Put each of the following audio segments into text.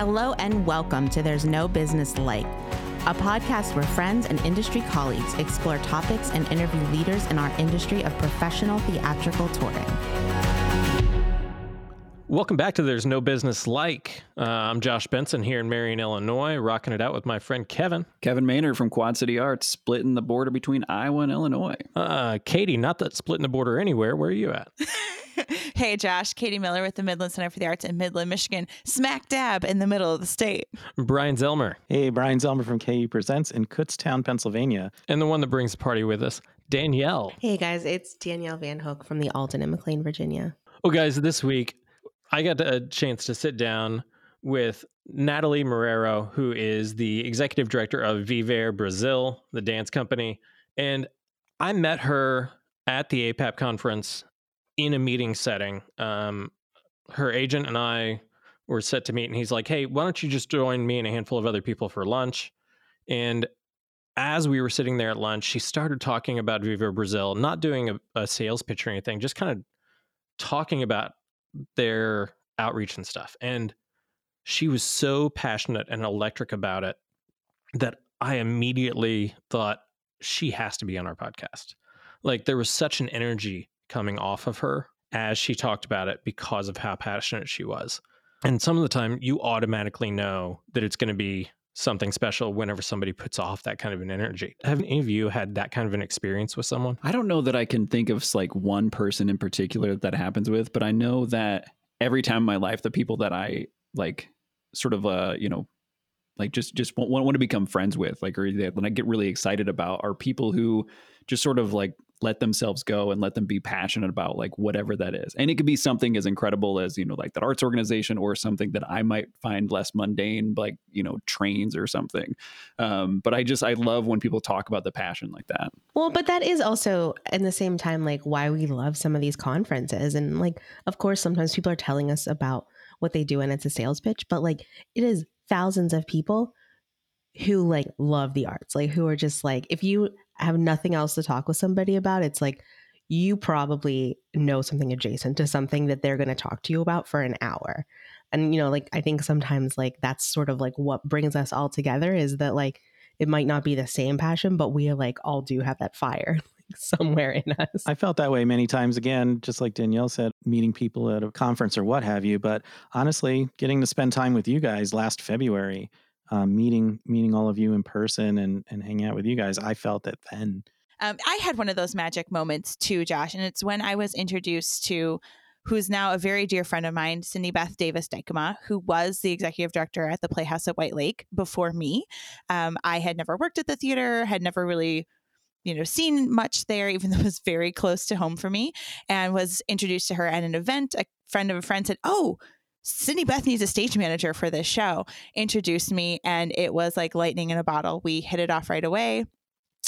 Hello and welcome to There's No Business Like, a podcast where friends and industry colleagues explore topics and interview leaders in our industry of professional theatrical touring. Welcome back to There's No Business Like. Uh, I'm Josh Benson here in Marion, Illinois, rocking it out with my friend Kevin. Kevin Maynard from Quad City Arts, splitting the border between Iowa and Illinois. Uh, Katie, not that splitting the border anywhere. Where are you at? hey, Josh, Katie Miller with the Midland Center for the Arts in Midland, Michigan, smack dab in the middle of the state. Brian Zelmer. Hey, Brian Zelmer from KU Presents in Kutztown, Pennsylvania. And the one that brings the party with us, Danielle. Hey, guys, it's Danielle Van Hook from the Alden in McLean, Virginia. Well, guys, this week I got a chance to sit down with Natalie Marrero, who is the executive director of Viver Brasil, the dance company. And I met her at the APAP conference in a meeting setting. Um, her agent and I were set to meet, and he's like, Hey, why don't you just join me and a handful of other people for lunch? And as we were sitting there at lunch, she started talking about Viver Brasil, not doing a, a sales pitch or anything, just kind of talking about their outreach and stuff. And she was so passionate and electric about it that I immediately thought she has to be on our podcast. Like there was such an energy coming off of her as she talked about it because of how passionate she was. And some of the time you automatically know that it's going to be something special whenever somebody puts off that kind of an energy. Have any of you had that kind of an experience with someone? I don't know that I can think of like one person in particular that that happens with, but I know that every time in my life, the people that I like sort of, uh, you know, like just just want, want to become friends with like or that I get really excited about are people who just sort of like let themselves go and let them be passionate about like whatever that is. And it could be something as incredible as, you know, like that arts organization or something that I might find less mundane, like, you know, trains or something. Um, but I just, I love when people talk about the passion like that. Well, but that is also in the same time, like why we love some of these conferences. And like, of course, sometimes people are telling us about what they do and it's a sales pitch, but like it is thousands of people who like love the arts, like who are just like, if you have nothing else to talk with somebody about, it's like you probably know something adjacent to something that they're going to talk to you about for an hour. And, you know, like I think sometimes like that's sort of like what brings us all together is that like it might not be the same passion, but we like all do have that fire like, somewhere in us. I felt that way many times again, just like Danielle said, meeting people at a conference or what have you. But honestly, getting to spend time with you guys last February, um, meeting meeting all of you in person and and hanging out with you guys, I felt it then. Um, I had one of those magic moments too, Josh, and it's when I was introduced to who's now a very dear friend of mine, Cindy Beth Davis Dykema, who was the executive director at the Playhouse at White Lake before me. Um, I had never worked at the theater, had never really you know seen much there even though it was very close to home for me and was introduced to her at an event a friend of a friend said oh Cindy Beth needs a stage manager for this show, introduced me, and it was like lightning in a bottle. We hit it off right away.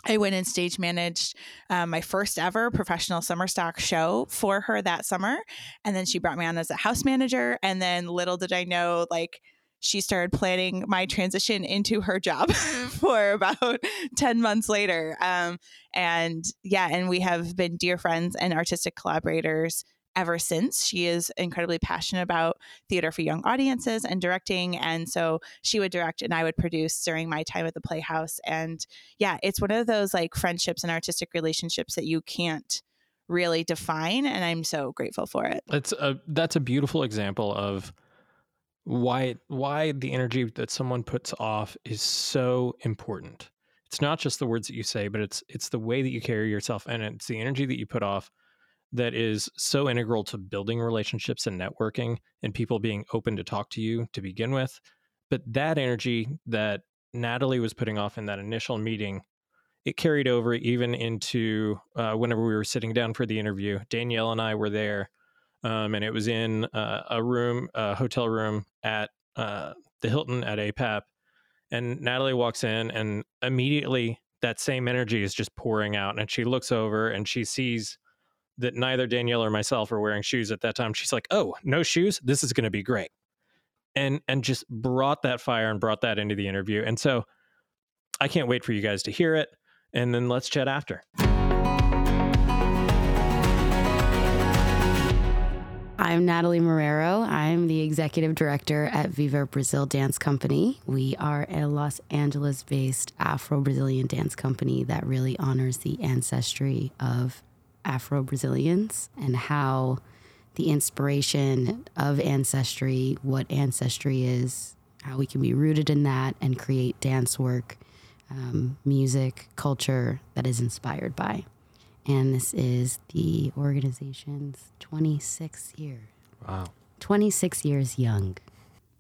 I went and stage managed um, my first ever professional summer stock show for her that summer. And then she brought me on as a house manager. And then little did I know, like, she started planning my transition into her job for about 10 months later. Um, and yeah, and we have been dear friends and artistic collaborators ever since. She is incredibly passionate about theater for young audiences and directing. And so she would direct and I would produce during my time at the Playhouse. And yeah, it's one of those like friendships and artistic relationships that you can't really define. And I'm so grateful for it. It's a, that's a beautiful example of why why the energy that someone puts off is so important. It's not just the words that you say, but it's it's the way that you carry yourself and it's the energy that you put off that is so integral to building relationships and networking and people being open to talk to you to begin with. But that energy that Natalie was putting off in that initial meeting, it carried over even into uh, whenever we were sitting down for the interview. Danielle and I were there, um, and it was in uh, a room, a hotel room at uh, the Hilton at APAP. And Natalie walks in, and immediately that same energy is just pouring out. And she looks over and she sees that neither Danielle or myself are wearing shoes at that time. She's like, "Oh, no shoes. This is going to be great," and and just brought that fire and brought that into the interview. And so, I can't wait for you guys to hear it, and then let's chat after. I'm Natalie Marrero. I'm the executive director at Viver Brasil Dance Company. We are a Los Angeles based Afro Brazilian dance company that really honors the ancestry of Afro Brazilians and how the inspiration of ancestry, what ancestry is, how we can be rooted in that and create dance work, um, music, culture that is inspired by. And this is the organization's 26th year. Wow. 26 years young.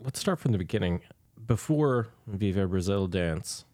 Let's start from the beginning. Before Viver Brasil Dance,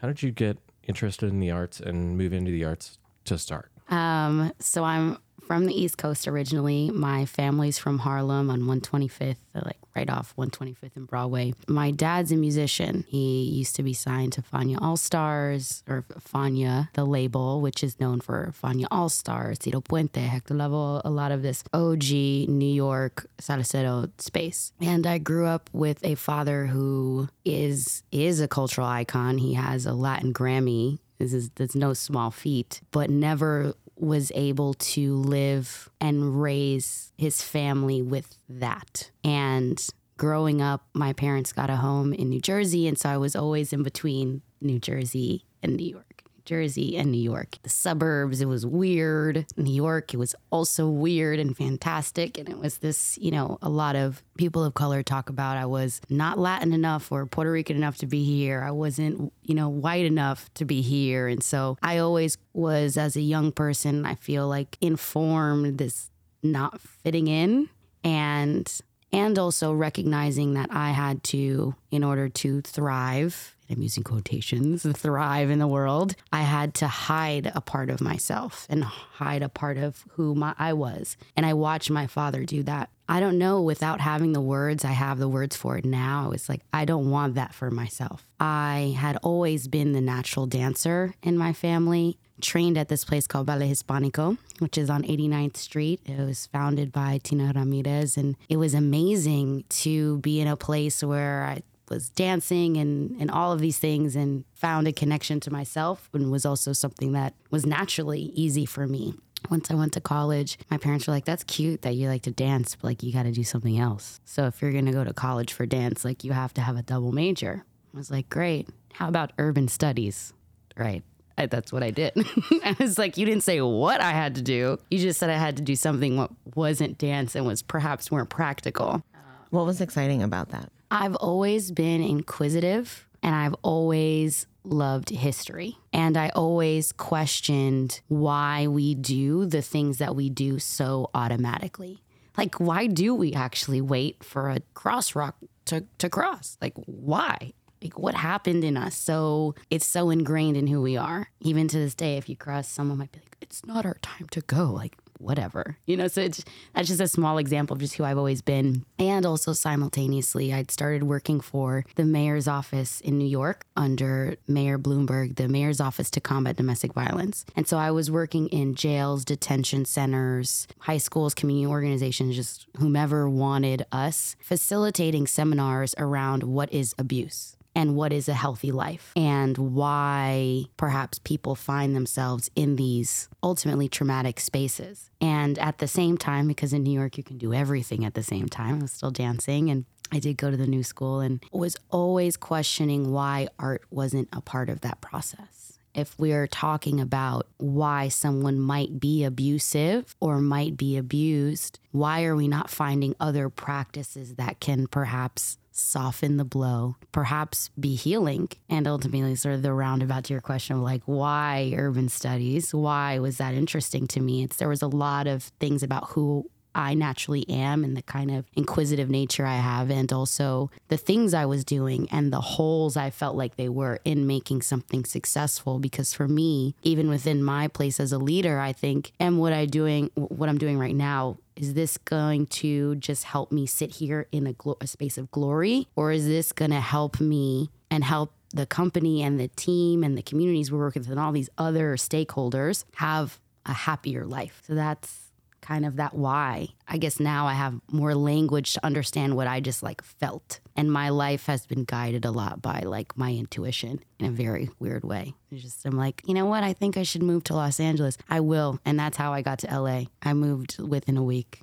how did you get interested in the arts and move into the arts to start? Um, so I'm from the East Coast originally. My family's from Harlem on 125th, like right off 125th and Broadway. My dad's a musician. He used to be signed to Fania All Stars, or Fania, the label, which is known for Fania All Stars, Tito Puente, Hector Lavoe, a lot of this OG New York salsero space. And I grew up with a father who is is a cultural icon. He has a Latin Grammy this is that's no small feat, but never was able to live and raise his family with that. And growing up, my parents got a home in New Jersey, and so I was always in between New Jersey and New York. Jersey and New York. The suburbs, it was weird. New York, it was also weird and fantastic. And it was this, you know, a lot of people of color talk about I was not Latin enough or Puerto Rican enough to be here. I wasn't, you know, white enough to be here. And so I always was, as a young person, I feel like informed this not fitting in and and also recognizing that I had to, in order to thrive I'm using quotations, thrive in the world, I had to hide a part of myself and hide a part of who my, I was. And I watched my father do that. I don't know, without having the words, I have the words for it now. It's like, I don't want that for myself. I had always been the natural dancer in my family trained at this place called Ballet Hispanico, which is on 89th Street. It was founded by Tina Ramirez, and it was amazing to be in a place where I was dancing and, and all of these things and found a connection to myself and was also something that was naturally easy for me. Once I went to college, my parents were like, that's cute that you like to dance, but like you got to do something else. So if you're going to go to college for dance, like you have to have a double major. I was like, great. How about urban studies? Right. I, that's what I did. I was like, you didn't say what I had to do. You just said I had to do something what wasn't dance and was perhaps more practical. What was exciting about that? I've always been inquisitive and I've always loved history. And I always questioned why we do the things that we do so automatically. Like, why do we actually wait for a cross rock to, to cross? Like, why? Like, what happened in us? So it's so ingrained in who we are. Even to this day, if you cross, someone might be like, it's not our time to go. Like, whatever, you know. So it's that's just a small example of just who I've always been. And also simultaneously, I'd started working for the mayor's office in New York under Mayor Bloomberg, the mayor's office to combat domestic violence. And so I was working in jails, detention centers, high schools, community organizations, just whomever wanted us, facilitating seminars around what is abuse and what is a healthy life and why perhaps people find themselves in these ultimately traumatic spaces. And at the same time, because in New York you can do everything at the same time, I was still dancing and I did go to the new school and was always questioning why art wasn't a part of that process. If we're talking about why someone might be abusive or might be abused, why are we not finding other practices that can perhaps soften the blow, perhaps be healing. And ultimately, sort of the roundabout to your question of like, why urban studies? Why was that interesting to me? It's there was a lot of things about who I naturally am and the kind of inquisitive nature I have, and also the things I was doing and the holes I felt like they were in making something successful. Because for me, even within my place as a leader, I think, am what I doing, what I'm doing right now, is this going to just help me sit here in a, glo- a space of glory, or is this going to help me and help the company and the team and the communities we're working with and all these other stakeholders have a happier life? So that's kind of that why. I guess now I have more language to understand what I just like felt. And my life has been guided a lot by like my intuition in a very weird way. It's just I'm like, you know what? I think I should move to Los Angeles. I will. And that's how I got to LA. I moved within a week.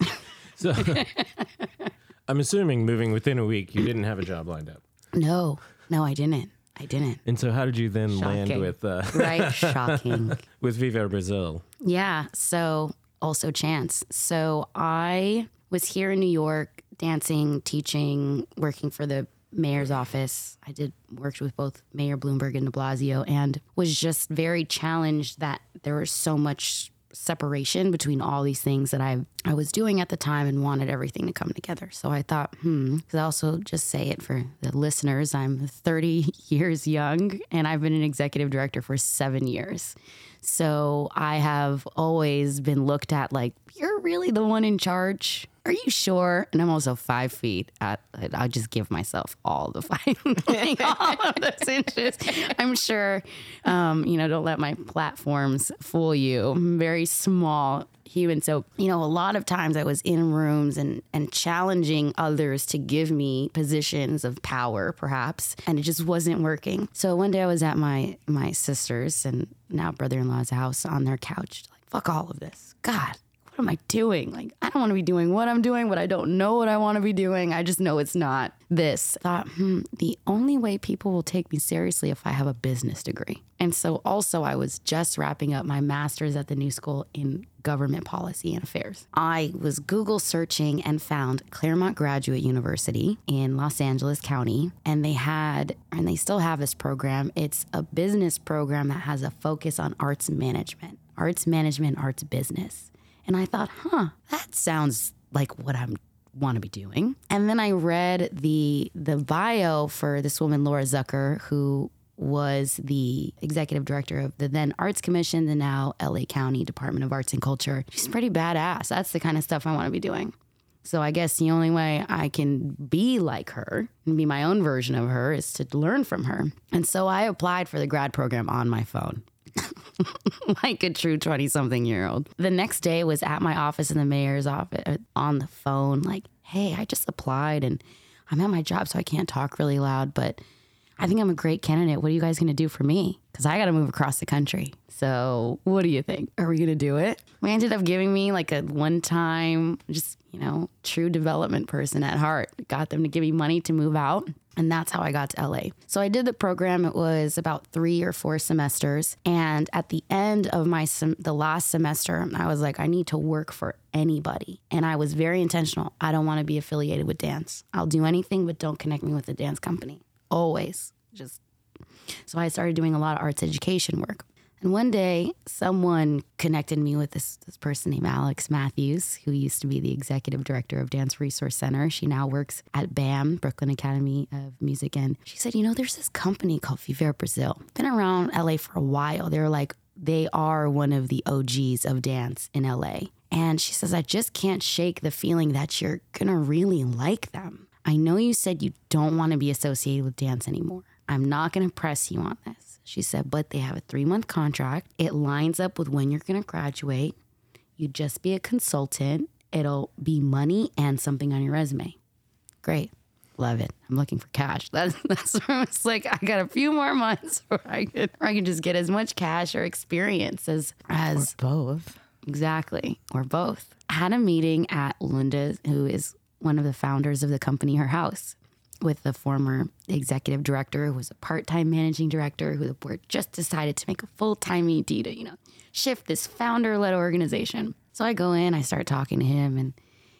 So I'm assuming moving within a week, you didn't have a job lined up. No, no, I didn't. I didn't. And so, how did you then land with uh, Right? Shocking. with Viver Brasil? Yeah. So also chance. So I was here in New York dancing, teaching, working for the mayor's office. I did worked with both Mayor Bloomberg and de Blasio and was just very challenged that there was so much separation between all these things that I I was doing at the time and wanted everything to come together. So I thought, hmm, because I also just say it for the listeners, I'm 30 years young and I've been an executive director for seven years. So I have always been looked at like, you're really the one in charge. Are you sure? And I'm also five feet. At, I'll just give myself all the five, like all of those inches. I'm sure, um, you know, don't let my platforms fool you. I'm very small human. So, you know, a lot of times I was in rooms and, and challenging others to give me positions of power, perhaps, and it just wasn't working. So one day I was at my my sister's and now brother-in-law's house on their couch, like, fuck all of this. God, what am I doing? Like, I don't want to be doing what I'm doing, but I don't know what I want to be doing. I just know it's not this. Thought, hmm, the only way people will take me seriously if I have a business degree. And so also I was just wrapping up my master's at the New School in government policy and affairs. I was Google searching and found Claremont Graduate University in Los Angeles County, and they had, and they still have this program. It's a business program that has a focus on arts management, arts management, arts business. And I thought, huh, that sounds like what I'm want to be doing. And then I read the the bio for this woman Laura Zucker who was the executive director of the then Arts Commission, the now LA County Department of Arts and Culture. She's pretty badass. That's the kind of stuff I want to be doing. So I guess the only way I can be like her and be my own version of her is to learn from her. And so I applied for the grad program on my phone. like a true 20 something year old. The next day was at my office in the mayor's office uh, on the phone, like, hey, I just applied and I'm at my job, so I can't talk really loud, but I think I'm a great candidate. What are you guys going to do for me? Because I got to move across the country. So, what do you think? Are we going to do it? We ended up giving me like a one time, just, you know, true development person at heart. Got them to give me money to move out. And that's how I got to LA. So I did the program. It was about three or four semesters. And at the end of my sem- the last semester, I was like, I need to work for anybody. And I was very intentional. I don't want to be affiliated with dance. I'll do anything, but don't connect me with a dance company. Always. Just so I started doing a lot of arts education work. And one day, someone connected me with this, this person named Alex Matthews, who used to be the executive director of Dance Resource Center. She now works at BAM, Brooklyn Academy of Music. And she said, You know, there's this company called Viver Brasil. Been around LA for a while. They're like, they are one of the OGs of dance in LA. And she says, I just can't shake the feeling that you're to really like them. I know you said you don't want to be associated with dance anymore. I'm not to press you on this. She said, but they have a three month contract. It lines up with when you're going to graduate. You just be a consultant. It'll be money and something on your resume. Great. Love it. I'm looking for cash. That's that's where it's like I got a few more months where I could where I can just get as much cash or experience as as Both. Exactly, or both. I had a meeting at Linda, who is one of the founders of the company, her house, with the former executive director, who was a part-time managing director, who the board just decided to make a full-time ED to, you know, shift this founder-led organization. So I go in, I start talking to him, and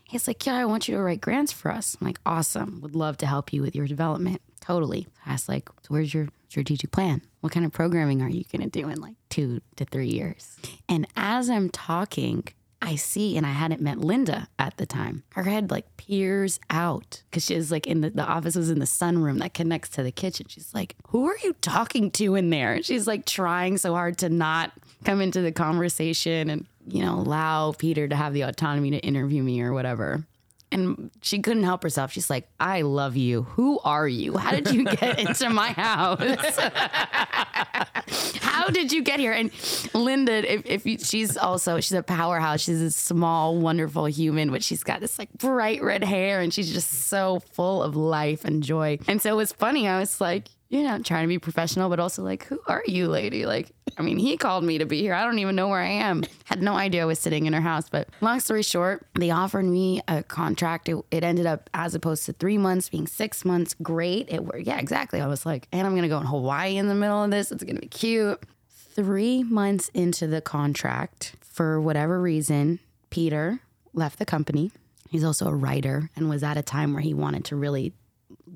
he's like, "Yeah, I want you to write grants for us." I'm like, "Awesome, would love to help you with your development." Totally. I asked like, so "Where's your strategic plan? What kind of programming are you going to do in like two to three years?" And as I'm talking, I see, and I hadn't met Linda at the time. Her head like peers out because she was like in the, the office was in the sunroom that connects to the kitchen. She's like, Who are you talking to in there? She's like trying so hard to not come into the conversation and, you know, allow Peter to have the autonomy to interview me or whatever. And she couldn't help herself. She's like, I love you. Who are you? How did you get into my house? How did you get here? And Linda, if, if you, she's also, she's a powerhouse. She's a small, wonderful human, but she's got this like bright red hair and she's just so full of life and joy. And so it was funny. I was like, you know, trying to be professional, but also like, who are you, lady? Like, I mean, he called me to be here. I don't even know where I am. Had no idea I was sitting in her house. But long story short, they offered me a contract. It, it ended up, as opposed to three months, being six months. Great. It worked. Yeah, exactly. I was like, and I'm to go in Hawaii in the middle of this. It's to be cute. Three months into the contract, for whatever reason, Peter left the company. He's also a writer and was at a time where he wanted to really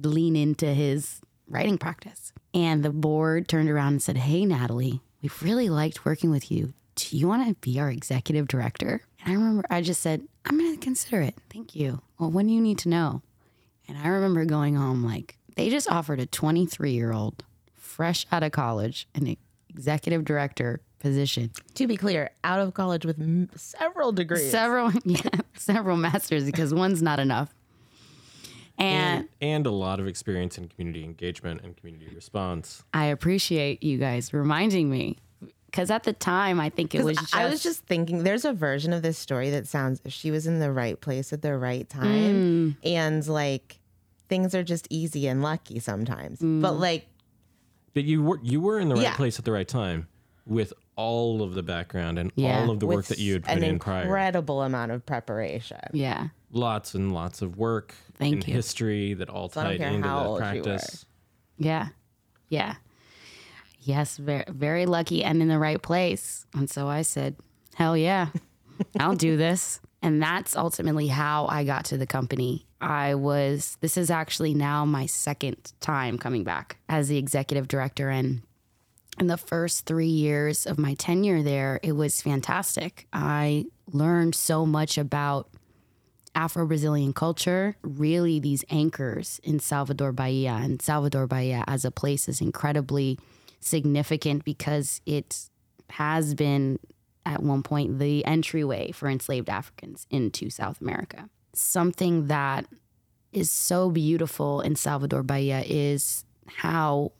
lean into his writing practice. And the board turned around and said, Hey, Natalie, we've really liked working with you. Do you want to be our executive director? And I remember I just said, I'm going to consider it. Thank you. Well, when do you need to know? And I remember going home like, they just offered a 23 year old, fresh out of college, an executive director position. To be clear, out of college with m- several degrees. Several, yeah, several masters because one's not enough. And, and and a lot of experience in community engagement and community response. I appreciate you guys reminding me because at the time I think it 'Cause was just, I was just thinking there's a version of this story that sounds she was in the right place at the right time Mm. and like things are just easy and lucky sometimes. But like But you were you were in the right Yeah. place at the right time with all of the background and Yeah. all of the work that you had put an in prior. incredible amount of preparation. yeah. Lots and lots of work Thank and you. history that all I don't tied into how that old practice. Yeah. Yeah. Yes, very very lucky and in the right place. And so I said, "Hell yeah. I'll do this." And that's ultimately how I got to the company. I was this is actually now my second time coming back as the executive director and in the first 3 years of my tenure there, it was fantastic. I learned so much about Afro Brazilian culture, really these anchors in Salvador Bahia. And Salvador Bahia as a place is incredibly significant because it has been at one point the entryway for enslaved Africans into South America. Something that is so beautiful in Salvador Bahia is how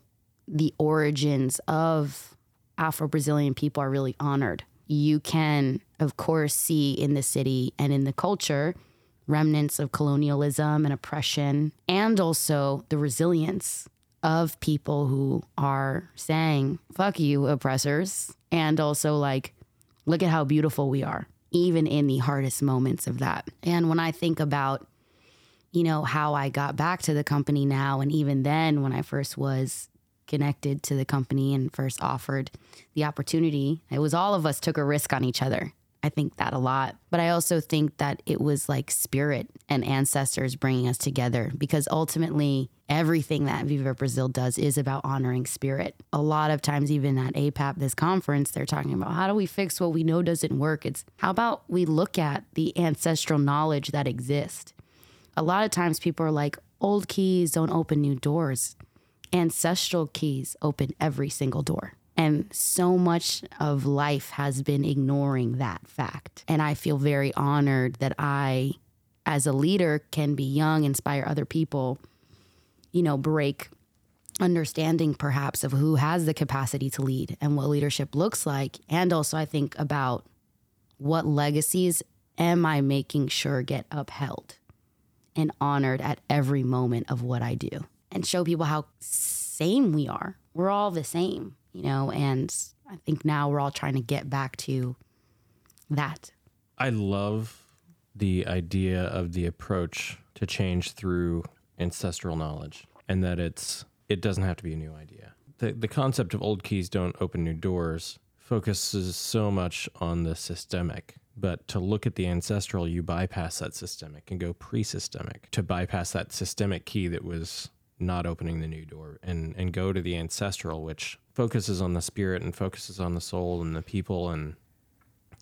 the origins of Afro Brazilian people are really honored. You can, of course, see in the city and in the culture remnants of colonialism and oppression, and also the resilience of people who are saying, fuck you, oppressors. And also, like, look at how beautiful we are, even in the hardest moments of that. And when I think about, you know, how I got back to the company now, and even then when I first was connected to the company and first offered the opportunity, it was all of us took a risk on each other. I think that a lot. But I also think that it was like spirit and ancestors bringing us together because ultimately everything that Viver Brasil does is about honoring spirit. A lot of times, even at APAP, this conference, they're talking about how do we fix what we know doesn't work? It's how about we look at the ancestral knowledge that exists? A lot of times people are like, old keys don't open new doors. Ancestral keys open every single door. And so much of life has been ignoring that fact. And I feel very honored that I, as a leader, can be young, inspire other people, you know, break understanding perhaps of who has the capacity to lead and what leadership looks like. And also, I think about what legacies am I making sure get upheld and honored at every moment of what I do and show people how same we are. We're all the same, you know, and I think now we're all trying to get back to that. I love the idea of the approach to change through ancestral knowledge and that it's it doesn't have to be a new idea. The the concept of old keys don't open new doors focuses so much on the systemic, but to look at the ancestral you bypass that systemic and go pre-systemic to bypass that systemic key that was not opening the new door and and go to the ancestral which focuses on the spirit and focuses on the soul and the people and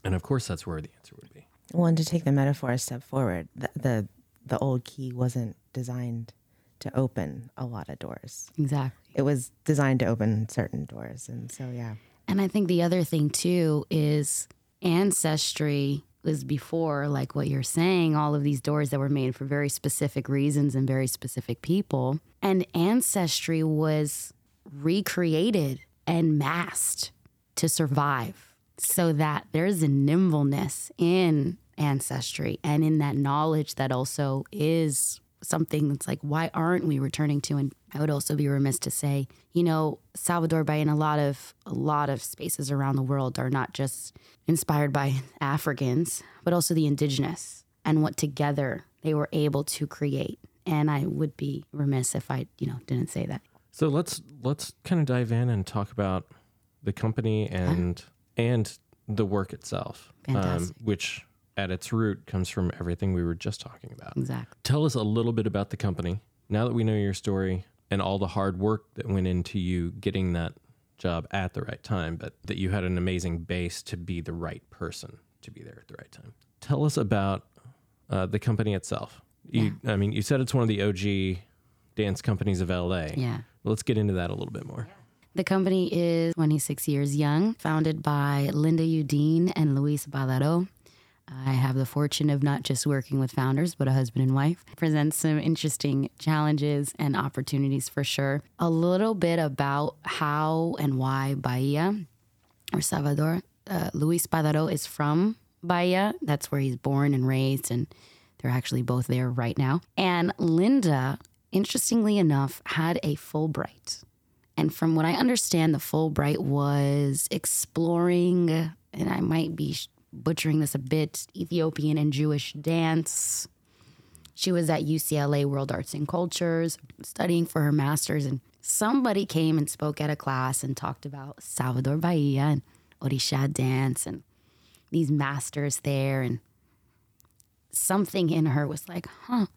and of course that's where the answer would be. One to take the metaphor a step forward. The, the the old key wasn't designed to open a lot of doors. Exactly. It was designed to open certain doors, and so yeah. And I think the other thing too is ancestry was before, like what you're saying, all of these doors that were made for very specific reasons and very specific people. And ancestry was recreated and masked to survive so that there's a nimbleness in ancestry and in that knowledge that also is something that's like, why aren't we returning to? And I would also be remiss to say, you know, Salvador Bahia and a lot of a lot of spaces around the world are not just inspired by Africans, but also the indigenous and what together they were able to create. And I would be remiss if I, you know, didn't say that. So let's let's kind of dive in and talk about the company and and the work itself, um, which at its root comes from everything we were just talking about. Exactly. Tell us a little bit about the company now that we know your story and all the hard work that went into you getting that job at the right time, but that you had an amazing base to be the right person to be there at the right time. Tell us about uh, the company itself. You, I mean, you said it's one of the OG dance companies of LA. Yeah. Let's get into that a little bit more. The company is 26 years young, founded by Linda Yudin and Luis Badaró. I have the fortune of not just working with founders, but a husband and wife. Presents some interesting challenges and opportunities for sure. A little bit about how and why Bahia or Salvador. Uh, Luis Badaró is from Bahia. That's where he's born and raised, and they're actually both there right now. And Linda, interestingly enough, had a Fulbright. And from what I understand, the Fulbright was exploring, and I might be butchering this a bit, Ethiopian and Jewish dance. She was at UCLA World Arts and Cultures studying for her master's, and somebody came and spoke at a class and talked about Salvador Bahia and Orisha dance and these masters there. And something in her was like, huh,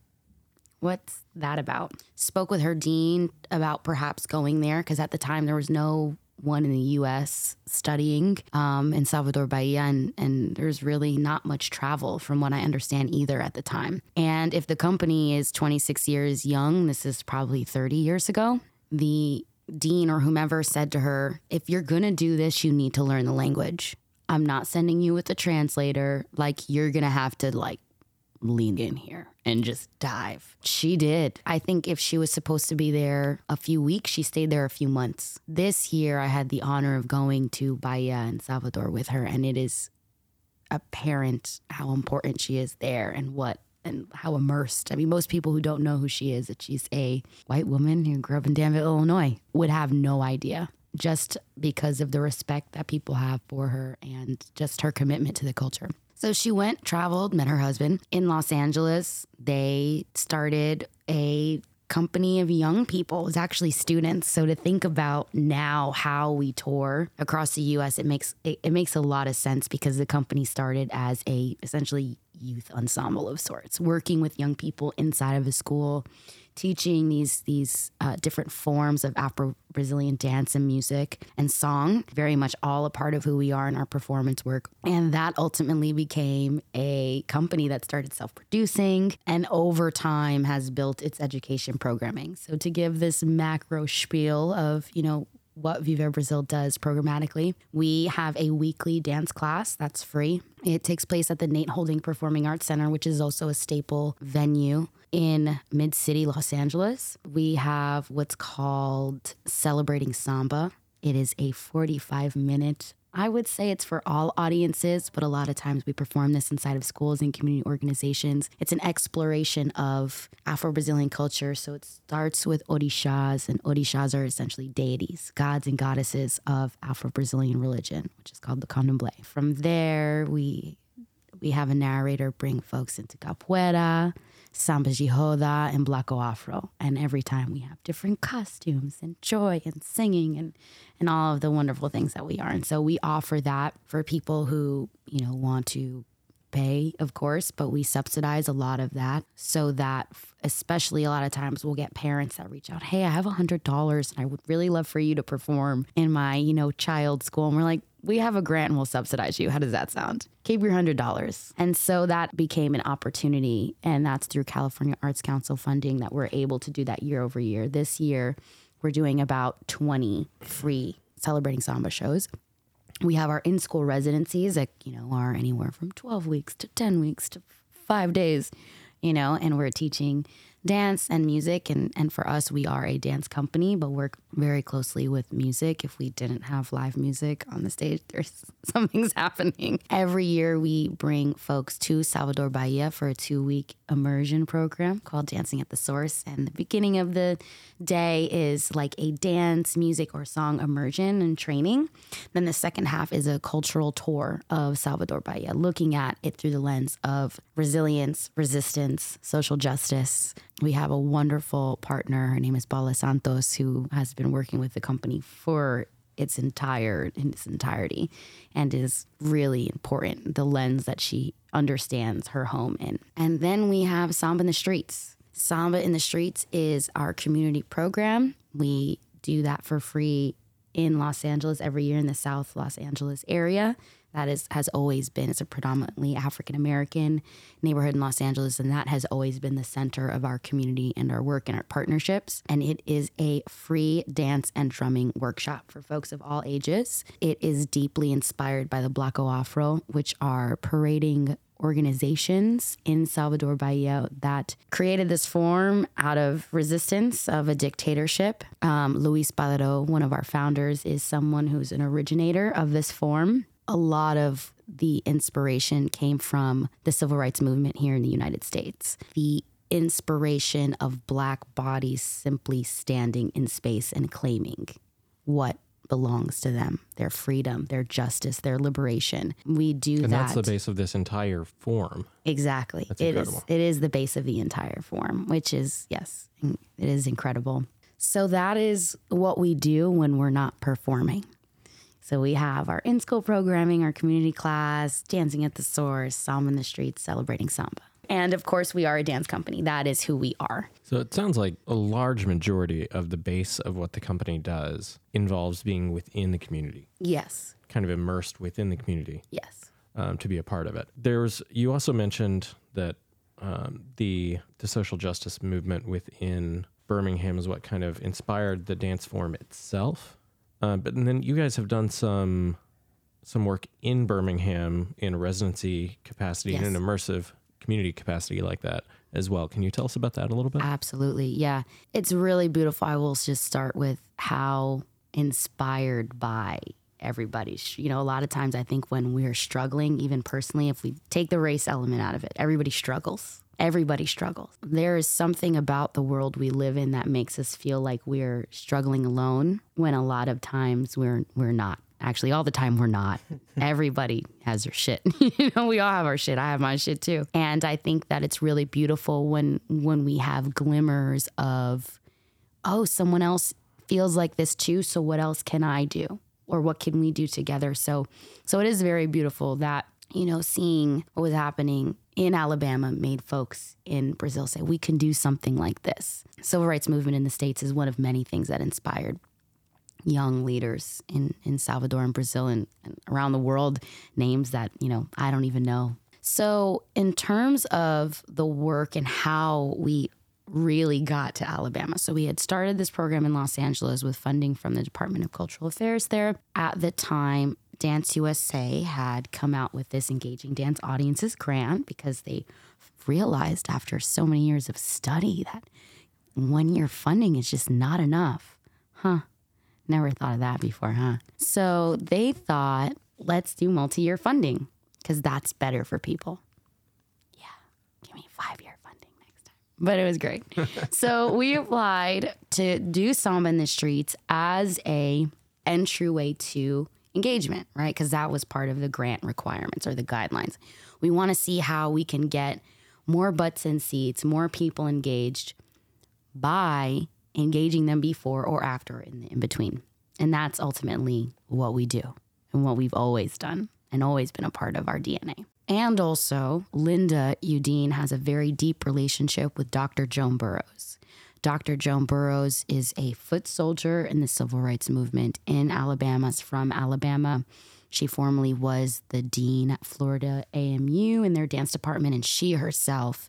what's that about? Spoke with her dean about perhaps going there because at the time there was no one in the U.S. studying um, in Salvador Bahia, and, and there's really not much travel from what I understand either at the time. And if the company is 26 years young, this is probably 30 years ago, the dean or whomever said to her, if you're going to do this, you need to learn the language. I'm not sending you with a translator. Like, you're going to have to, like, lean in here and just dive. She did. I think if she was supposed to be there a few weeks, she stayed there a few months. This year, I had the honor of going to Bahia and Salvador with her, and it is apparent how important she is there and what and how immersed. I mean, most people who don't know who she is, that she's a white woman who grew up in Danville, Illinois, would have no idea just because of the respect that people have for her and just her commitment to the culture. So she went, traveled, met her husband in Los Angeles. They started a company of young people. It was actually students. So to think about now how we tour across the US, it makes it, it makes a lot of sense because the company started as a essentially youth ensemble of sorts, working with young people inside of a school teaching these these uh, different forms of Afro Brazilian dance and music and song, very much all a part of who we are in our performance work. And that ultimately became a company that started self producing and over time has built its education programming. So to give this macro spiel of, you know, what Viver Brasil does programmatically. We have a weekly dance class that's free. It takes place at the Nate Holden Performing Arts Center, which is also a staple venue in Mid City, Los Angeles. We have what's called Celebrating Samba. It is a 45 minute I would say it's for all audiences, but a lot of times we perform this inside of schools and community organizations. It's an exploration of Afro Brazilian culture. So it starts with orishas, and orishas are essentially deities, gods and goddesses of Afro Brazilian religion, which is called the candomblé. From there, we we have a narrator bring folks into capoeira, samba de roda, and bloco afro. And every time we have different costumes and joy and singing and and all of the wonderful things that we are. And so we offer that for people who, you know, want to pay, of course, but we subsidize a lot of that so that, especially a lot of times, we'll get parents that reach out, Hey, I have a $100 and I would really love for you to perform in my, you know, child school. And we're like, we have a grant and we'll subsidize you. How does that sound? Keep your $100. And so that became an opportunity. And that's through California Arts Council funding that we're able to do that year over year. This year, we're doing about 20 free celebrating samba shows. We have our in-school residencies that, you know, are anywhere from 12 weeks to 10 weeks to 5 days, you know, and we're teaching dance and music and and for us we are a dance company but work very closely with music. If we didn't have live music on the stage there's something's happening. Every year we bring folks to salvador bahia for a two week immersion program called dancing at the source and the beginning of the day is like a dance music or song immersion and training. Then the second half is a cultural tour of salvador bahia looking at it through the lens of resilience resistance social justice we have a wonderful partner. Her name is Paula Santos, who has been working with the company for its entire in its entirety and is really important the lens that she understands her home in. And then we have samba in the streets. Samba in the streets is our community program. We do that for free in los angeles every year in the south los angeles area that is has always been it's a predominantly African American neighborhood in Los Angeles and that has always been the center of our community and our work and our partnerships. And it is a free dance and drumming workshop for folks of all ages. It is deeply inspired by the Bloco Afro which are parading organizations in Salvador Bahia that created this form out of resistance of a dictatorship. Um, Luis Badaró, one of our founders, is someone who's an originator of this form a lot of the inspiration came from the civil rights movement here in the United States. The inspiration of black bodies simply standing in space and claiming what belongs to them their freedom their justice their liberation. We do and that. that's the base of this entire form. Exactly. That's it is incredible. it is the base of the entire form which is yes it is incredible. So that is what we do when we're not performing so we have our in school programming, our community class, dancing at the source, samba in the streets, celebrating samba. And of course, we are a dance company. That is who we are. So it sounds like a large majority of the base of what the company does involves being within the community, Yes. kind of immersed within the community Yes. um, to be a part of it. There's you also mentioned that um, the the social justice movement within Birmingham is what kind of inspired the dance form itself. Uh, but and then you guys have done some some work in Birmingham in a residency capacity in Yes. an immersive community capacity like that as well. Can you tell us about that a little bit? Absolutely. Yeah. It's really beautiful. I will just start with how inspired by everybody. You know, a lot of times I think when we're struggling, even personally, if we take the race element out of it, everybody struggles. Everybody struggles. There is something about the world we live in that makes us feel like we're struggling alone when a lot of times we're we're not. Actually, all the time we're not. Everybody has their shit. you know, we all have our shit. I have my shit too. And I think that it's really beautiful when when we have glimmers of oh, someone else feels like this too, so what else can I do? Or what can we do together? So so it is very beautiful that, you know, seeing what was happening in Alabama made folks in Brazil say, we can do something like this. Civil rights movement in the States is one of many things that inspired young leaders in, in Salvador and Brazil and, and around the world, names that, you know, I don't even know. So, in terms of the work and how we really got to Alabama. So, we had started this program in Los Angeles with funding from the Department of Cultural Affairs there. At the time, Dance USA had come out with this Engaging Dance Audiences grant because they realized after so many years of study that one year funding is just not enough. Huh. Never thought of that before, huh? So they thought, let's do multi year funding because that's better for people. Yeah, give me five year funding next time. But it was great. so we applied to do Samba in the Streets as a entryway to engagement, right? Because that was part of the grant requirements or the guidelines. We want to see how we can get more butts in seats, more people engaged by engaging them before or after in the in between. And that's ultimately what we do and what we've always done and always been a part of our DNA. And also, Linda Yudin has a very deep relationship with Dr. Joan Burroughs. Dr. Joan Burroughs is a foot soldier in the civil rights movement in Alabama. Is from Alabama. She formerly was the dean at Florida AMU in their dance department, and she herself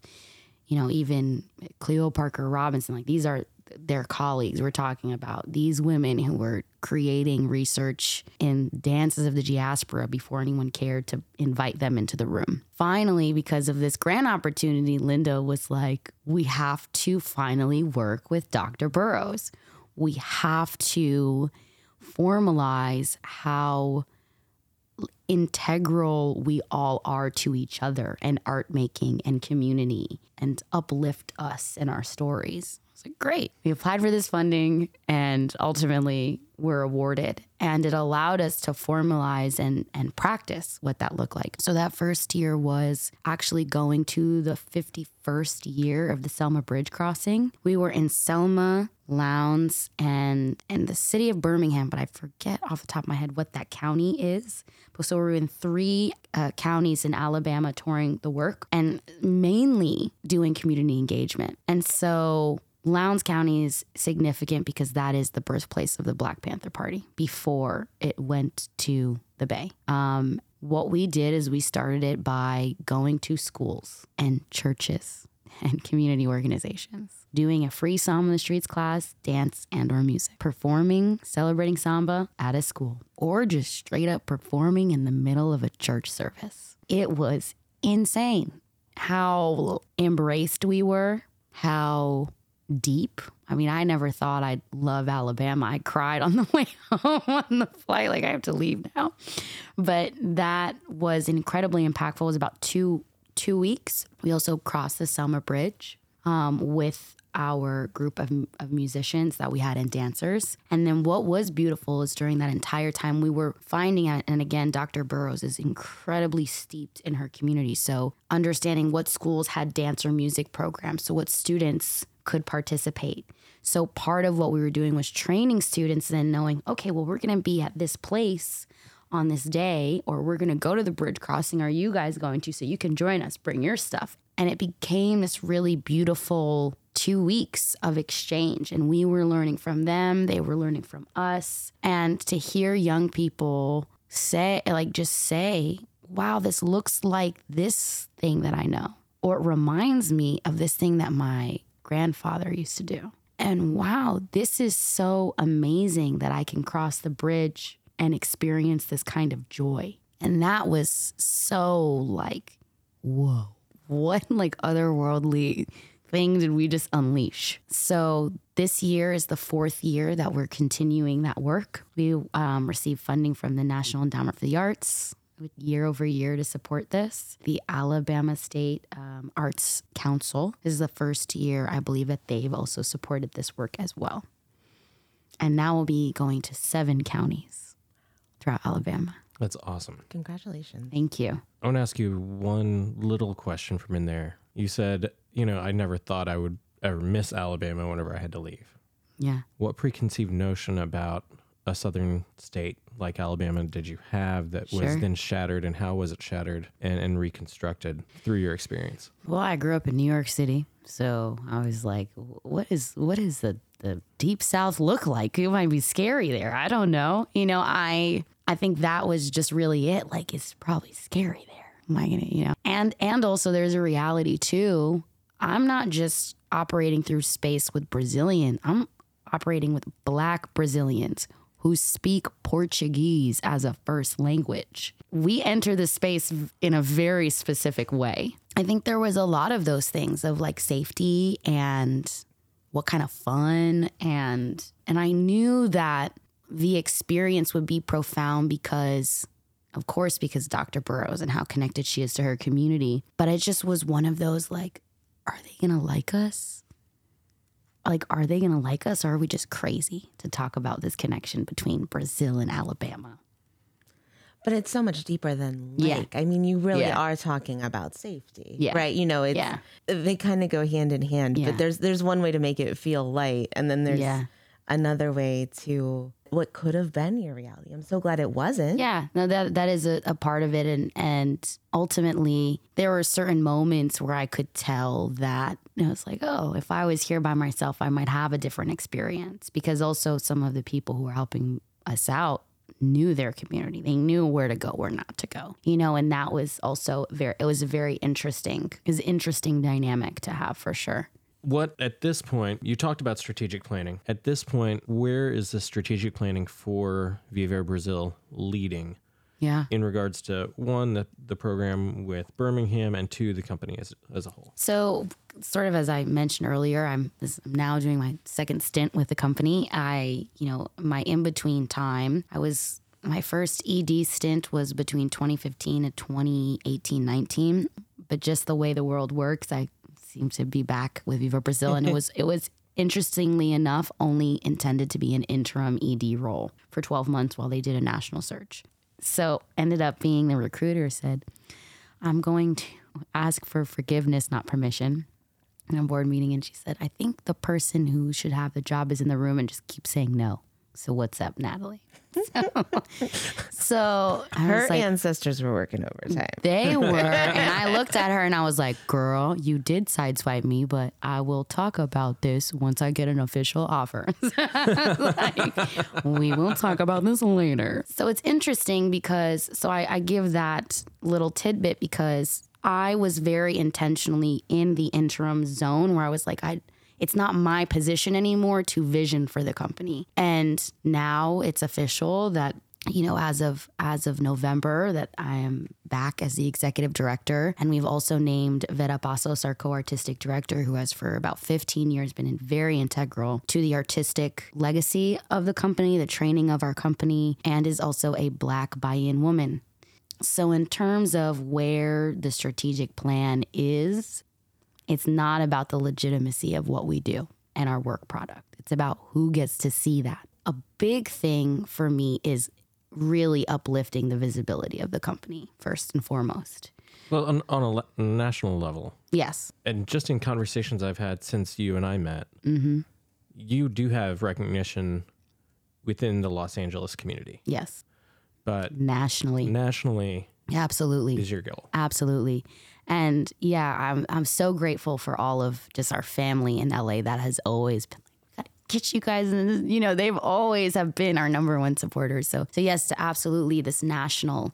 you know, even Cleo Parker Robinson, like these are their colleagues. We're talking about these women who were creating research in dances of the diaspora before anyone cared to invite them into the room. Finally, because of this grant opportunity, Linda was like, we have to finally work with Dr. Burroughs. We have to formalize how integral we all are to each other and art making and community and uplift us and our stories. Like, great. We applied for this funding and ultimately were awarded. And it allowed us to formalize and, and practice what that looked like. So that first year was actually going to the 51st year of the Selma Bridge crossing. We were in Selma, Lowndes, and and the city of Birmingham, but I forget off the top of my head what that county is. So we were in three uh, counties in Alabama touring the work and mainly doing community engagement. And so Lowndes County is significant because that is the birthplace of the Black Panther Party before it went to the Bay. Um, what we did is we started it by going to schools and churches and community organizations, doing a free Samba in the Streets class, dance and or music, performing, celebrating Samba at a school, or just straight up performing in the middle of a church service. It was insane how embraced we were, how deep. I mean, I never thought I'd love Alabama. I cried on the way home on the flight, like I have to leave now. But that was incredibly impactful. It was about two two weeks. We also crossed the Selma Bridge um, with our group of, of musicians that we had and dancers. And then what was beautiful is during that entire time we were finding out, and again, Dr. Burroughs is incredibly steeped in her community. So understanding what schools had dance or music programs, so what students could participate. So part of what we were doing was training students and knowing, okay, well, we're going to be at this place on this day, or we're going to go to the bridge crossing. Are you guys going to? So you can join us, bring your stuff. And it became this really beautiful two weeks of exchange. And we were learning from them, they were learning from us. And to hear young people say, like, just say, wow, this looks like this thing that I know, or it reminds me of this thing that my grandfather used to do. And wow, this is so amazing that I can cross the bridge and experience this kind of joy. And that was so like, whoa, what like otherworldly thing did we just unleash? So this year is the fourth year that we're continuing that work. We um, received funding from the National Endowment for the Arts year over year to support this. The Alabama State um, Arts Council this is the first year, I believe, that they've also supported this work as well. And now we'll be going to seven counties throughout Alabama. That's awesome. Congratulations. Thank you. I want to ask you one little question from in there. You said, you know, I never thought I would ever miss Alabama whenever I had to leave. Yeah. What preconceived notion about a southern state like Alabama did you have that was then shattered, and how was it shattered and, and reconstructed through your experience? Well, I grew up in New York City, so I was like, "What is what is the the deep South look like? It might be scary there. I don't know. You know, I I think that was just really it. Like, it's probably scary there. Am I gonna, you know? And and also, there's a reality too. I'm not just operating through space with Brazilian. I'm operating with Black Brazilians who speak Portuguese as a first language. We enter the space in a very specific way. I think there was a lot of those things of like safety and what kind of fun and and I knew that the experience would be profound because of course because Dr. Burroughs and how connected she is to her community, but it just was one of those like are they going to like us? Like are they going to like us or are we just crazy to talk about this connection between brazil and alabama But it's so much deeper than Yeah. like. I mean, you really Yeah. are talking about safety, Yeah. right? You know, it's Yeah. they kind of go hand in hand. Yeah. But there's there's one way to make it feel light, and then there's Yeah. Another way to what could have been your reality. I'm so glad it wasn't. yeah no that that is a, a part of it and and ultimately there were certain moments where i could tell that it was like oh if i was here by myself i might have a different experience because also some of the people who were helping us out knew their community. They knew where to go, where not to go. You know, and that was also very it was a very interesting is interesting dynamic to have for sure. What at this point, you talked about strategic planning. At this point, where is the strategic planning for Viver Brasil leading Yeah. in regards to one, the, the program with Birmingham, and two, the company as, as a whole? So, sort of as I mentioned earlier, I'm I'm now doing my second stint with the company. I, you know, my in between time, I was my first ED stint was between 2015 and 2018 19. But just the way the world works, I seem to be back with Viver Brasil, and it was it was interestingly enough only intended to be an interim ED role for 12 months while they did a national search. So ended up being the recruiter said, I'm going to ask for forgiveness, not permission, in a board meeting. And she said, I think the person who should have the job is in the room and just keep saying no. So what's up, Natalie? So, so Her like, ancestors were working overtime. they were. And I looked at her and I was like, girl, you did sideswipe me, but I will talk about this once I get an official offer. Like, we will talk about this later. So it's interesting because, so I, I give that little tidbit because I was very intentionally in the interim zone where I was like, I, it's not my position anymore to vision for the company. And now it's official that you know as of as of November that I am back as the executive director and we've also named Vera Passos our co-artistic director who has for about 15 years been very integral to the artistic legacy of the company the training of our company and is also a black Bahian woman so in terms of where the strategic plan is it's not about the legitimacy of what we do and our work product. It's about who gets to see that. A big thing for me is really uplifting the visibility of the company first and foremost. Well, on, on a le- national level, Yes. and just in conversations I've had since you and I met, Mm-hmm. you do have recognition within the Los Angeles community, Yes. but Nationally. nationally Absolutely. is your goal. Absolutely. And yeah, I'm I'm so grateful for all of just our family in LA that has always been like, gotta get you guys and you know, they've always have been our number one supporters. So so yes, to absolutely this national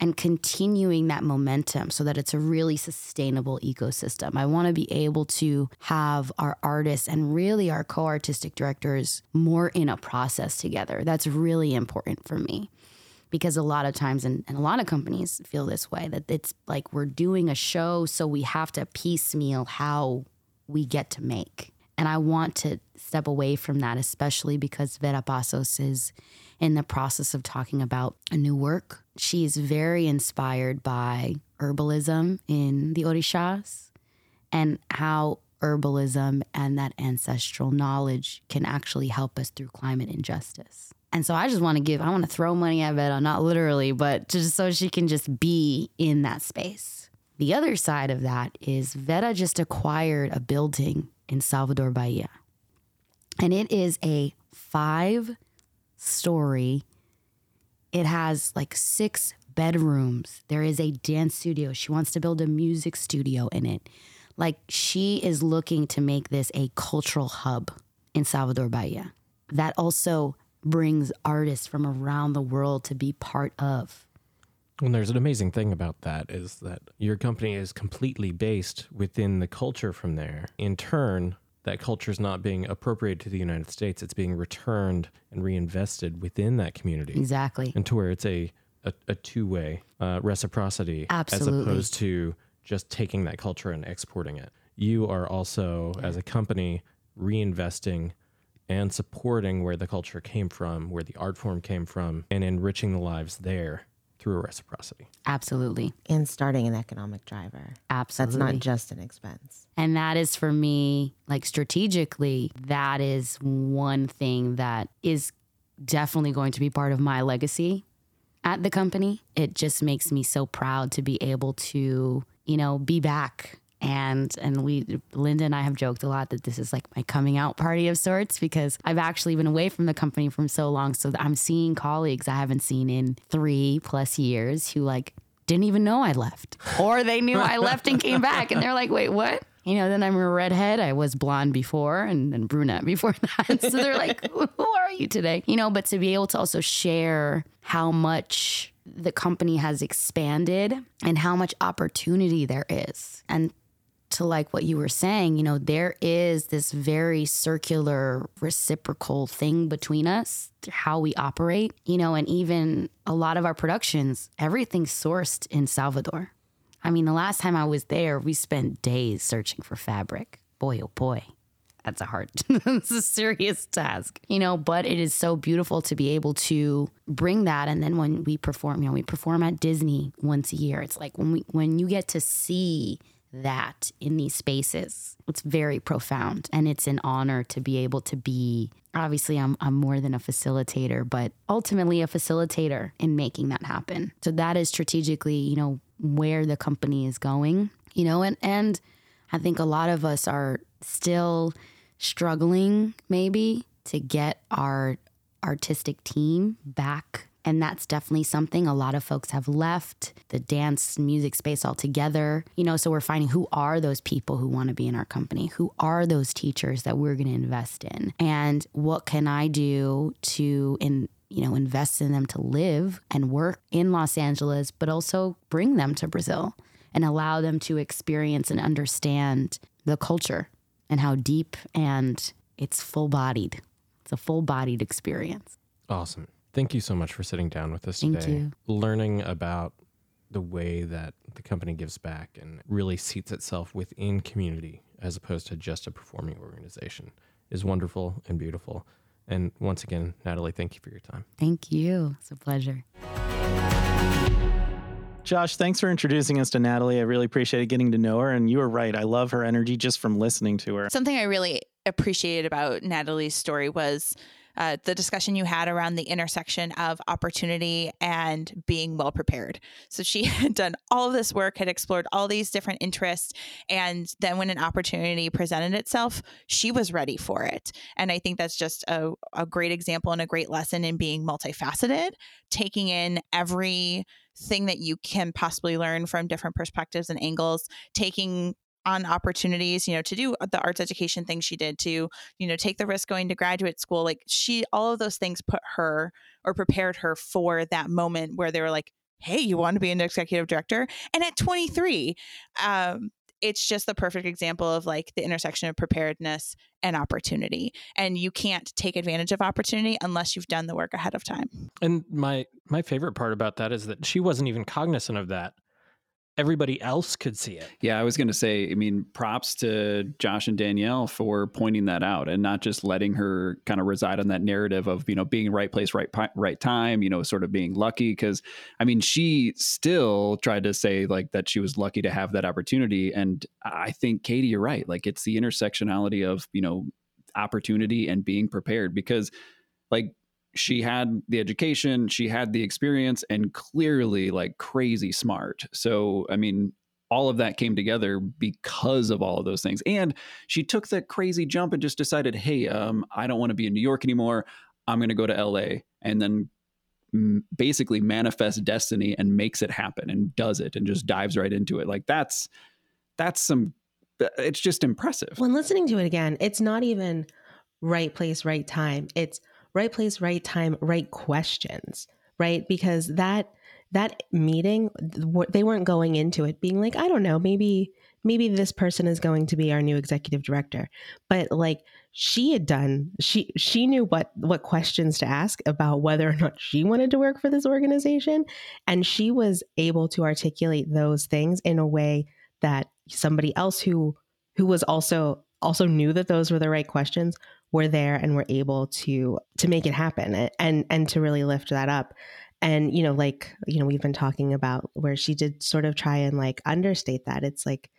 and continuing that momentum so that it's a really sustainable ecosystem. I want to be able to have our artists and really our co-artistic directors more in a process together. That's really important for me because a lot of times and, and a lot of companies feel this way that it's like we're doing a show so we have to piecemeal how we get to make and i want to step away from that especially because vera passos is in the process of talking about a new work she's very inspired by herbalism in the orishas and how herbalism and that ancestral knowledge can actually help us through climate injustice. And so I just want to give, I want to throw money at Vera, not literally, but just so she can just be in that space. The other side of that is Vera just acquired a building in Salvador Bahia. And it is a five story, it has like six bedrooms. There is a dance studio. She wants to build a music studio in it. Like she is looking to make this a cultural hub in Salvador Bahia that also brings artists from around the world to be part of. And there's an amazing thing about that is that your company is completely based within the culture from there. In turn, that culture is not being appropriated to the United States. It's being returned and reinvested within that community. Exactly. And to where it's a, a, a two way uh, reciprocity Absolutely. as opposed to just taking that culture and exporting it. You are also, as a company, reinvesting and supporting where the culture came from, where the art form came from, and enriching the lives there through a reciprocity. Absolutely. And starting an economic driver. Absolutely. That's not just an expense. And that is for me, like strategically, that is one thing that is definitely going to be part of my legacy at the company. It just makes me so proud to be able to, you know, be back. And and we Linda and I have joked a lot that this is like my coming out party of sorts because I've actually been away from the company from so long. So I'm seeing colleagues I haven't seen in three plus years who like didn't even know I left. Or they knew I left and came back and they're like, wait, what? You know, then I'm a redhead. I was blonde before and then brunette before that. so they're like, who are you today? You know, but to be able to also share how much the company has expanded and how much opportunity there is. And to like what you were saying, you know, there is this very circular, reciprocal thing between us, how we operate, you know, and even a lot of our productions, everything's sourced in Salvador. I mean, the last time I was there, we spent days searching for fabric. Boy, oh boy, that's a hard, it's a serious task, you know, but it is so beautiful to be able to bring that. And then when we perform, you know, we perform at Disney once a year. It's like when we, when you get to see that in these spaces, it's very profound. And it's an honor to be able to be obviously I'm, I'm more than a facilitator but ultimately a facilitator in making that happen so that is strategically you know where the company is going you know and and i think a lot of us are still struggling maybe to get our artistic team back and that's definitely something a lot of folks have left the dance music space altogether. You know, so we're finding who are those people who want to be in our company? Who are those teachers that we're going to invest in? And what can I do to in you know, invest in them to live and work in Los Angeles, but also bring them to Brazil and allow them to experience and understand the culture and how deep and it's full bodied. It's a full bodied experience. Awesome. Thank you so much for sitting down with us Thank today, you. learning about the way that the company gives back and really seats itself within community as opposed to just a performing organization is wonderful and beautiful. And once again, Natalie, thank you for your time. Thank you. It's a pleasure. Josh, thanks for introducing us to Natalie. I really appreciated getting to know her. And you were right. I love her energy just from listening to her. Something I really appreciated about Natalie's story was uh, the discussion you had around the intersection of opportunity and being well prepared. So she had done all of this work, had explored all these different interests. And then when an opportunity presented itself, she was ready for it. And I think that's just a, a great example and a great lesson in being multifaceted, taking in every thing that you can possibly learn from different perspectives and angles, taking on opportunities, you know, to do the arts education thing she did to, you know, take the risk going to graduate school. Like she, all of those things put her or prepared her for that moment where they were like, hey, you want to be an executive director? And at 23, um, it's just the perfect example of like the intersection of preparedness and opportunity and you can't take advantage of opportunity unless you've done the work ahead of time And my my favorite part about that is that she wasn't even cognizant of that. Everybody else could see it. Yeah, I was going to say, I mean, props to Josh and Danielle for pointing that out and not just letting her kind of reside on that narrative of, you know, being right place, right right time, you know, sort of being lucky cuz I mean, she still tried to say like that she was lucky to have that opportunity and I think Katie you're right. Like it's the intersectionality of, you know, opportunity and being prepared because like she had the education, she had the experience, and clearly like crazy smart. So, I mean, all of that came together because of all of those things. And she took that crazy jump and just decided, hey, um, I don't want to be in New York anymore. I'm going to go to LA. And then basically manifests destiny and makes it happen and does it and just dives right into it. Like that's, that's some, it's just impressive. When listening to it again, it's not even right place, right time. It's right place, right time, right questions, right? Because that that meeting, they weren't going into it being like, I don't know, maybe maybe this person is going to be our new executive director, but like she had done, she she knew what what questions to ask about whether or not she wanted to work for this organization, and she was able to articulate those things in a way that somebody else who who was also also knew that those were the right questions were there and were able to to make it happen and and to really lift that up. And you know like you know we've been talking about where she did sort of try and like understate that. It's like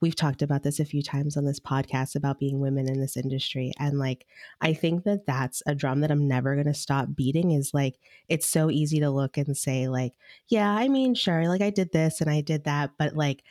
we've talked about this a few times on this podcast about being women in this industry. And like i think that that's a drum that i'm never going to stop beating is like it's so easy to look and say like yeah i mean sure like i did this and i did that but like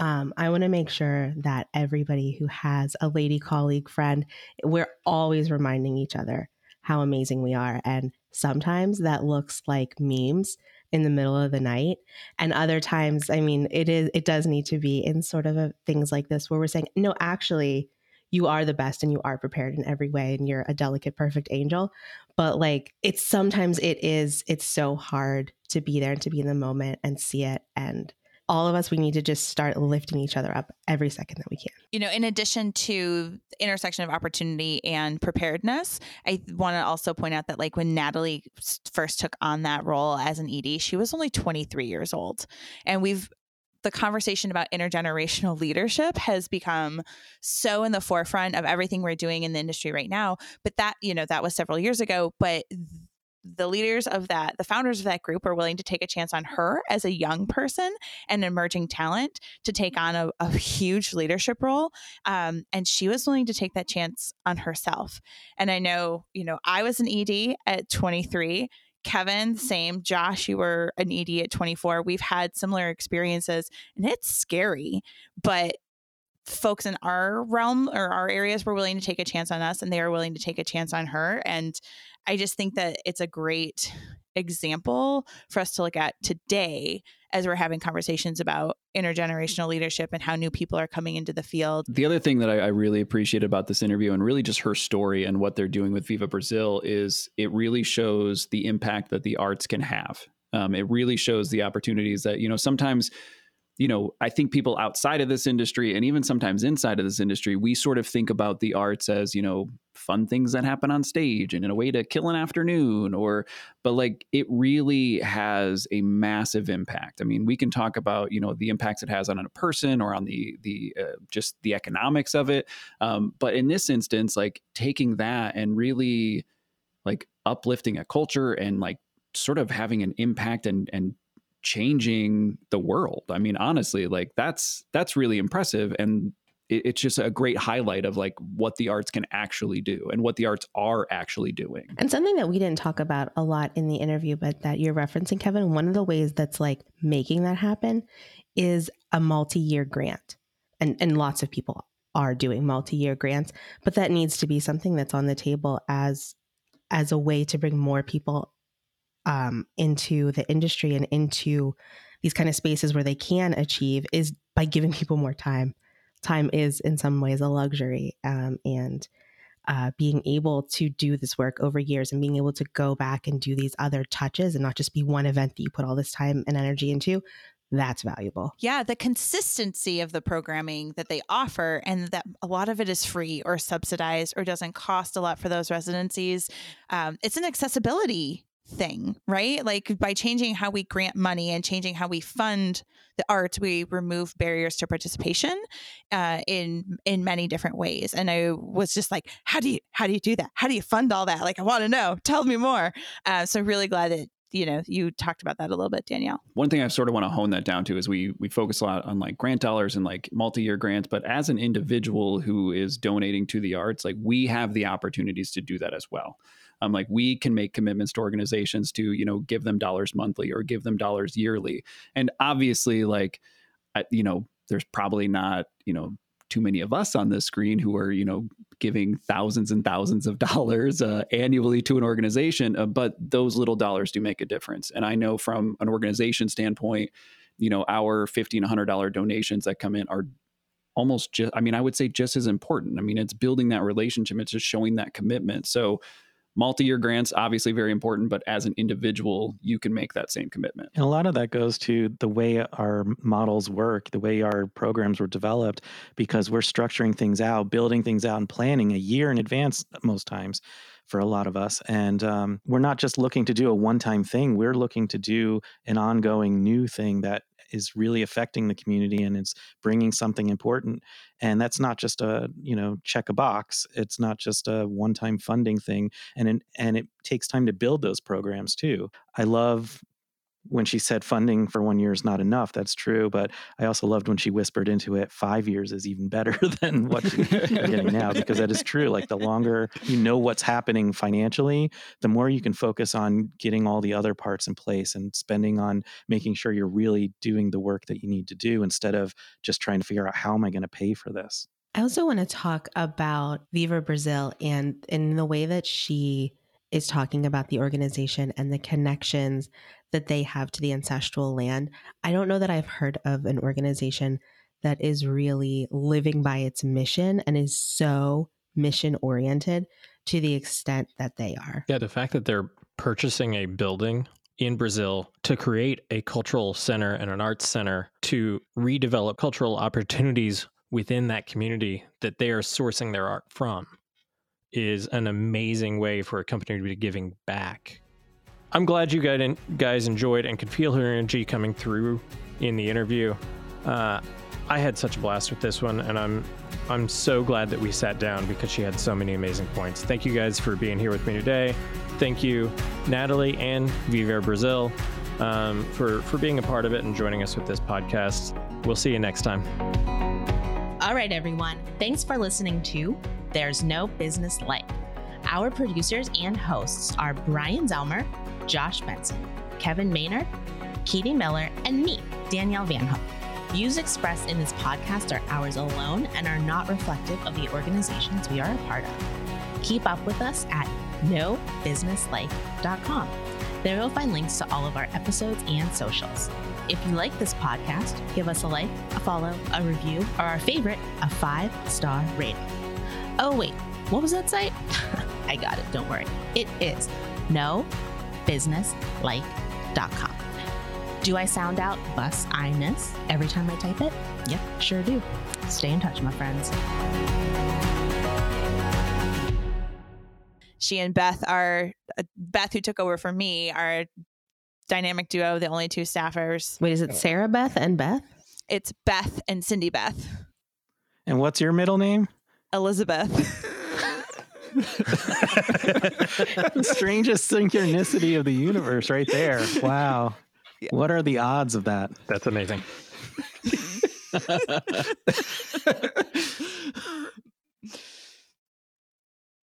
um, I want to make sure that everybody who has a lady colleague friend, we're always reminding each other how amazing we are. And sometimes that looks like memes. in the middle of the night. And other times, I mean, it is it does need to be in sort of a, things like this where we're saying, no, actually, you are the best and you are prepared in every way and you're a delicate perfect angel but like it's sometimes it is it's so hard to be there and to be in the moment and see it and all of us we need to just start lifting each other up every second that we can. You know in addition to the intersection of opportunity and preparedness i want to also point out that like when natalie first took on that role as an ed she was only 23 years old. And we've the conversation about intergenerational leadership has become so in the forefront of everything we're doing in the industry right now but that you know that was several years ago but the leaders of that, the founders of that group, are willing to take a chance on her as a young person and emerging talent to take on a, a huge leadership role. Um, and she was willing to take that chance on herself. And I know, you know, I was an ED at 23. Kevin, same. Josh, you were an ED at 24. We've had similar experiences and it's scary, but folks in our realm or our areas were willing to take a chance on us and they are willing to take a chance on her. And I just think that it's a great example for us to look at today as we're having conversations about intergenerational leadership and how new people are coming into the field. The other thing that I, I really appreciate about this interview and really just her story and what they're doing with Viver Brasil is it really shows the impact that the arts can have. Um, it really shows the opportunities that, you know, sometimes you know, I think people outside of this industry and even sometimes inside of this industry, we sort of think about the arts as, you know, fun things that happen on stage and in a way to kill an afternoon or but like it really has a massive impact. I mean, we can talk about, you know, the impacts it has on a person or on the the uh, just the economics of it. Um, but in this instance, like taking that and really like uplifting a culture and like sort of having an impact and and changing the world. I mean, honestly, like that's that's really impressive, and it, it's just a great highlight of like what the arts can actually do and what the arts are actually doing. And something that we didn't talk about a lot in the interview, but that you're referencing, Kevin. One of the ways that's like making that happen is a multi-year grant, and and lots of people are doing multi-year grants, but that needs to be something that's on the table as as a way to bring more people um, into the industry and into these kind of spaces where they can achieve is by giving people more time. Time is, in some ways, a luxury, um, and uh, being able to do this work over years and being able to go back and do these other touches and not just be one event that you put all this time and energy into that's valuable. Yeah, the consistency of the programming that they offer, and that a lot of it is free or subsidized or doesn't cost a lot for those residencies. Um, it's an accessibility thing, right? Like by changing how we grant money and changing how we fund the arts, we remove barriers to participation uh, in in many different ways. And I was just like, how do you how do you do that? How do you fund all that? Like, I want to know. Tell me more. Uh, so really glad that you know you talked about that a little bit danielle one thing i sort of want to hone that down to is we we focus a lot on like grant dollars and like multi-year grants but as an individual who is donating to the arts like we have the opportunities to do that as well um, like we can make commitments to organizations to you know give them dollars monthly or give them dollars yearly. And obviously like you know there's probably not you know too many of us on this screen who are you know giving thousands and thousands of dollars uh, annually to an organization uh, but those little dollars do make a difference. And i know from an organization standpoint you know our 15 100 dollar donations that come in are almost just i mean i would say just as important. I mean it's building that relationship. It's just showing that commitment. So multi-year grants obviously very important but as an individual you can make that same commitment. And a lot of that goes to the way our models work the way our programs were developed because we're structuring things out building things out and planning a year in advance most times for a lot of us. And um, we're not just looking to do a one-time thing we're looking to do an ongoing new thing that is really affecting the community and it's bringing something important and that's not just a you know check a box it's not just a one time funding thing and and it takes time to build those programs too. I love when she said funding for one year is not enough. That's true. But I also loved when she whispered into it, five years is even better than what you're getting now, because that is true. Like the longer you know what's happening financially, the more you can focus on getting all the other parts in place and spending on making sure you're really doing the work that you need to do instead of just trying to figure out how am I going to pay for this. I also want to talk about Viver Brasil and in the way that she is talking about the organization and the connections that they have to the ancestral land. I don't know that I've heard of an organization that is really living by its mission and is so mission oriented to the extent that they are. Yeah, the fact that they're purchasing a building in Brazil to create a cultural center and an arts center to redevelop cultural opportunities within that community that they are sourcing their art from is an amazing way for a company to be giving back. I'm glad you guys enjoyed and could feel her energy coming through in the interview. Uh, I had such a blast with this one, and I'm I'm so glad that we sat down because she had so many amazing points. Thank you guys for being here with me today. Thank you, Natalie and Viver Brasil, um, for for being a part of it and joining us with this podcast. We'll see you next time. All right, everyone. Thanks for listening to There's No Business Like. Our producers and hosts are Brian Zelmer, Josh Benson, Kevin Maynard, Katie Miller, and me, Danielle Van Hook. Views expressed in this podcast are ours alone and are not reflective of the organizations we are a part of. Keep up with us at nobusinesslike.com. There you'll find links to all of our episodes and socials. If you like this podcast, give us a like, a follow, a review, or our favorite, a five star rating. Oh, wait, what was that site? I got it, don't worry. It is nobusinesslike.com. Do I sound out bus I-ness every time I type it? Yep, sure do. Stay in touch, my friends. She and Beth are uh, Beth, who took over for me, are dynamic duo, the only two staffers. Wait, is it Sarah Beth and Beth? It's Beth and Cindy Beth. And what's your middle name? Elizabeth. the strangest synchronicity of the universe right there. Wow. Yeah. What are the odds of that? That's amazing.